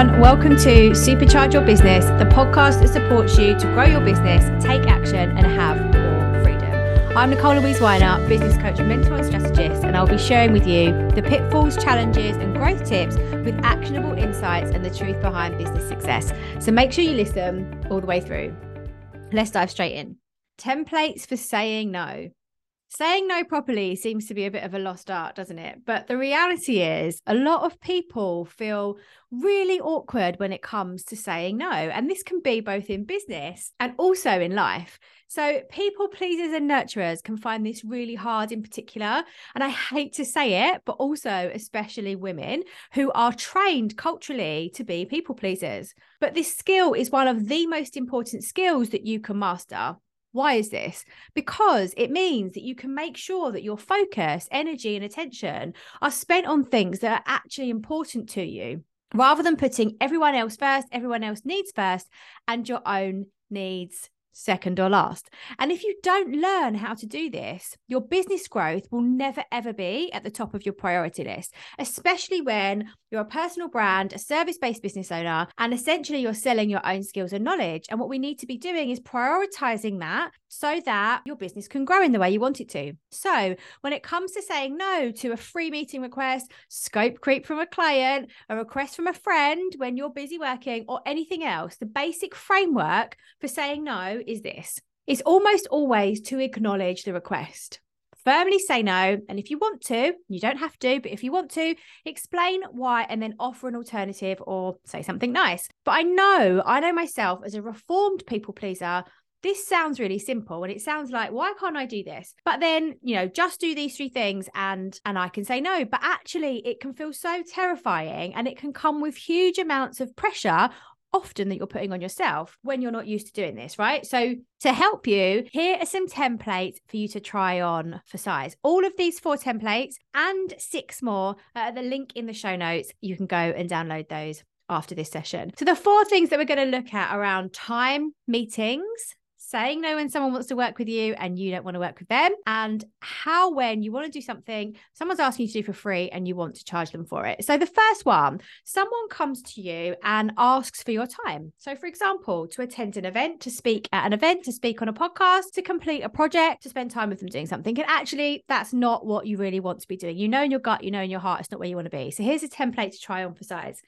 everyone. Welcome to Supercharge Your Business, the podcast that supports you to grow your business, take action, and have more freedom. I'm Nicole Louise Weiner, business coach, mentor, and strategist, and I'll be sharing with you the pitfalls, challenges, and growth tips with actionable insights and the truth behind business success. So make sure you listen all the way through. Let's dive straight in. Templates for saying no. Saying no properly seems to be a bit of a lost art, doesn't it? But the reality is, a lot of people feel really awkward when it comes to saying no. And this can be both in business and also in life. So, people pleasers and nurturers can find this really hard in particular. And I hate to say it, but also, especially women who are trained culturally to be people pleasers. But this skill is one of the most important skills that you can master. Why is this? Because it means that you can make sure that your focus, energy, and attention are spent on things that are actually important to you rather than putting everyone else first, everyone else needs first, and your own needs second or last. And if you don't learn how to do this, your business growth will never ever be at the top of your priority list, especially when you're a personal brand, a service based business owner, and essentially you're selling your own skills and knowledge. And what we need to be doing is prioritizing that so that your business can grow in the way you want it to. So, when it comes to saying no to a free meeting request, scope creep from a client, a request from a friend when you're busy working, or anything else, the basic framework for saying no is this it's almost always to acknowledge the request firmly say no. And if you want to, you don't have to, but if you want to, explain why and then offer an alternative or say something nice. But I know, I know myself as a reformed people pleaser, this sounds really simple and it sounds like why can't i do this but then you know just do these three things and and i can say no but actually it can feel so terrifying and it can come with huge amounts of pressure often that you're putting on yourself when you're not used to doing this, right? So, to help you, here are some templates for you to try on for size. All of these four templates and six more uh, the link in the show notes. You can go and download those after this session. So, the four things that we're going to look at around time, meetings, saying no when someone wants to work with you and you don't want to work with them, and how, when you want to do something, someone's asking you to do for free and you want to charge them for it. So, the first one, someone comes to you and asks for your time. So, for example, to attend an event, to speak at an event, to speak on a podcast, to complete a project, to spend time with them doing something. And actually, that's not what you really want to be doing. You know in your gut, you know in your heart, it's not where you want to be. So, here's a template to try on for size.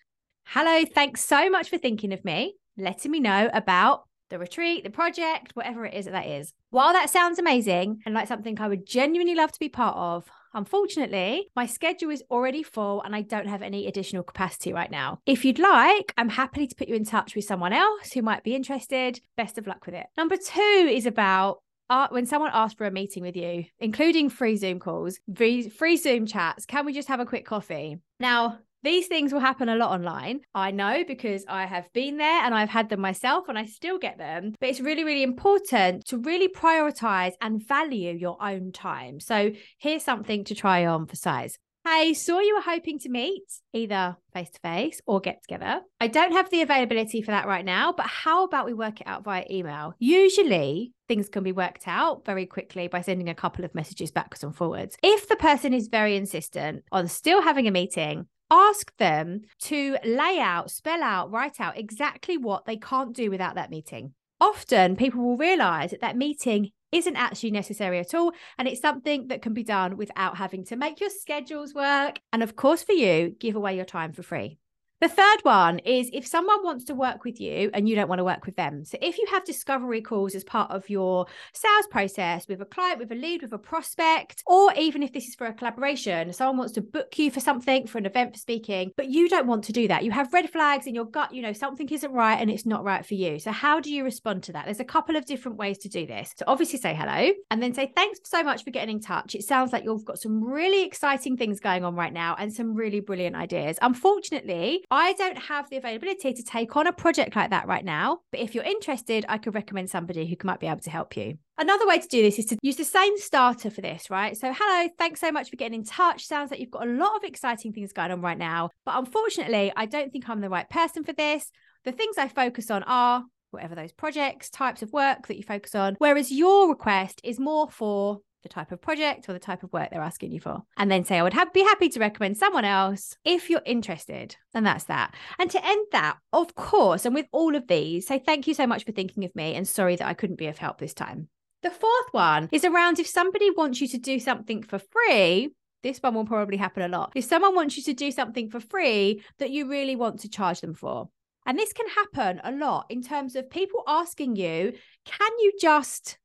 Hello, thanks so much for thinking of me, letting me know about the retreat, the project, whatever it is that that is. While that sounds amazing and like something I would genuinely love to be part of, Unfortunately, my schedule is already full and I don't have any additional capacity right now. If you'd like, I'm happy to put you in touch with someone else who might be interested. Best of luck with it. Number two is about uh, when someone asks for a meeting with you, including free Zoom calls, free, free Zoom chats, can we just have a quick coffee? Now, these things will happen a lot online. I know because I have been there and I've had them myself and I still get them. But it's really, really important to really prioritize and value your own time. So here's something to try on for size. Hey, saw you were hoping to meet either face to face or get together. I don't have the availability for that right now, but how about we work it out via email? Usually, things can be worked out very quickly by sending a couple of messages backwards and forwards. If the person is very insistent on still having a meeting, ask them to lay out, spell out, write out exactly what they can't do without that meeting. Often people will realize that that meeting isn't actually necessary at all. And it's something that can be done without having to make your schedules work. And of course, for you, give away your time for free. The third one is if someone wants to work with you and you don't want to work with them. So if you have discovery calls as part of your sales process with a client, with a lead, with a prospect, or even if this is for a collaboration, someone wants to book you for something, for an event for speaking, but you don't want to do that. You have red flags in your gut, you know, something isn't right and it's not right for you. So how do you respond to that? There's a couple of different ways to do this. So obviously say hello and then say thanks so much for getting in touch. It sounds like you've got some really exciting things going on right now and some really brilliant ideas. Unfortunately, I don't have the availability to take on a project like that right now, but if you're interested, I could recommend somebody who might be able to help you. Another way to do this is to use the same starter for this, right? So, hello, thanks so much for getting in touch. Sounds like you've got a lot of exciting things going on right now, but unfortunately, I don't think I'm the right person for this. The things I focus on are whatever those projects, types of work that you focus on, whereas your request is more for the type of project or the type of work they're asking you for. And then say, I would be happy to recommend someone else if you're interested. And that's that. And to end that, of course, and with all of these, say thank you so much for thinking of me and sorry that I couldn't be of help this time. The fourth one is around if somebody wants you to do something for free, this one will probably happen a lot. If someone wants you to do something for free that you really want to charge them for. And this can happen a lot in terms of people asking you, can you just,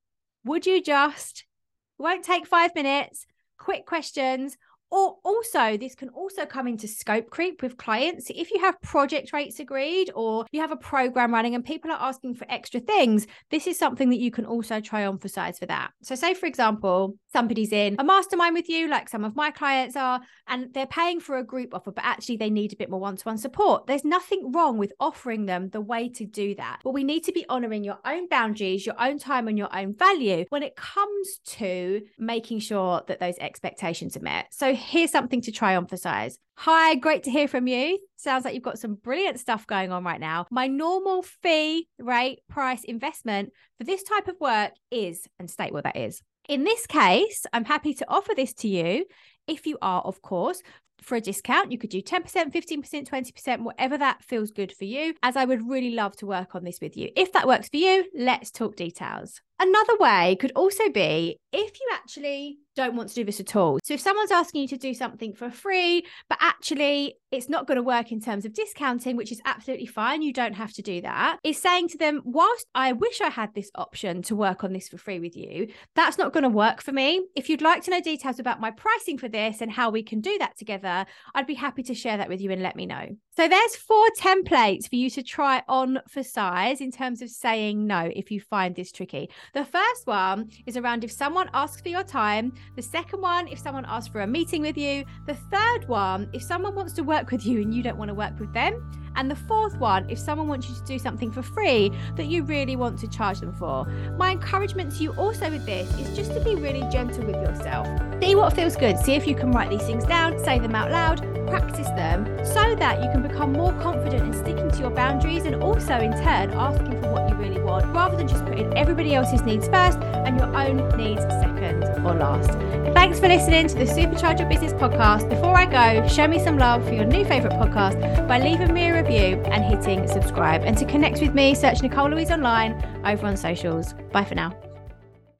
would you just, won't take five minutes, quick questions. Or also, this can also come into scope creep with clients. If you have project rates agreed or you have a program running and people are asking for extra things, this is something that you can also try on for size for that. So, say, for example, somebody's in a mastermind with you, like some of my clients are, and they're paying for a group offer, but actually they need a bit more one to one support. There's nothing wrong with offering them the way to do that. But we need to be honoring your own boundaries, your own time, and your own value when it comes to making sure that those expectations are met. So, here's something to try on for size. Hi, great to hear from you. Sounds like you've got some brilliant stuff going on right now. My normal fee rate price investment for this type of work is, and state what that is. In this case, I'm happy to offer this to you if you are, of course, for a discount. You could do 10%, 15%, 20%, whatever that feels good for you, as I would really love to work on this with you. If that works for you, let's talk details. Another way could also be if you actually don't want to do this at all. So if someone's asking you to do something for free, but actually it's not going to work in terms of discounting, which is absolutely fine. You don't have to do that. Is saying to them, whilst I wish I had this option to work on this for free with you, that's not going to work for me. If you'd like to know details about my pricing for this and how we can do that together, I'd be happy to share that with you and let me know. So there's four templates for you to try on for size in terms of saying no if you find this tricky. The first one is around if someone asks for your time. The second one, if someone asks for a meeting with you. The third one, if someone wants to work with you and you don't want to work with them. And the fourth one, if someone wants you to do something for free that you really want to charge them for. My encouragement to you also with this is just to be really gentle with yourself. See what feels good. See if you can write these things down, say them out loud, practice them so that you can become more confident in sticking to your boundaries and also in turn asking for what you really want rather than just putting everybody else's needs first and your own needs second or last. Thanks for listening to the Supercharge Your Business podcast. Before I go, show me some love for your new favourite podcast by leaving me a review and hitting subscribe. And to connect with me, search Nicole Louise online over on socials. Bye for now.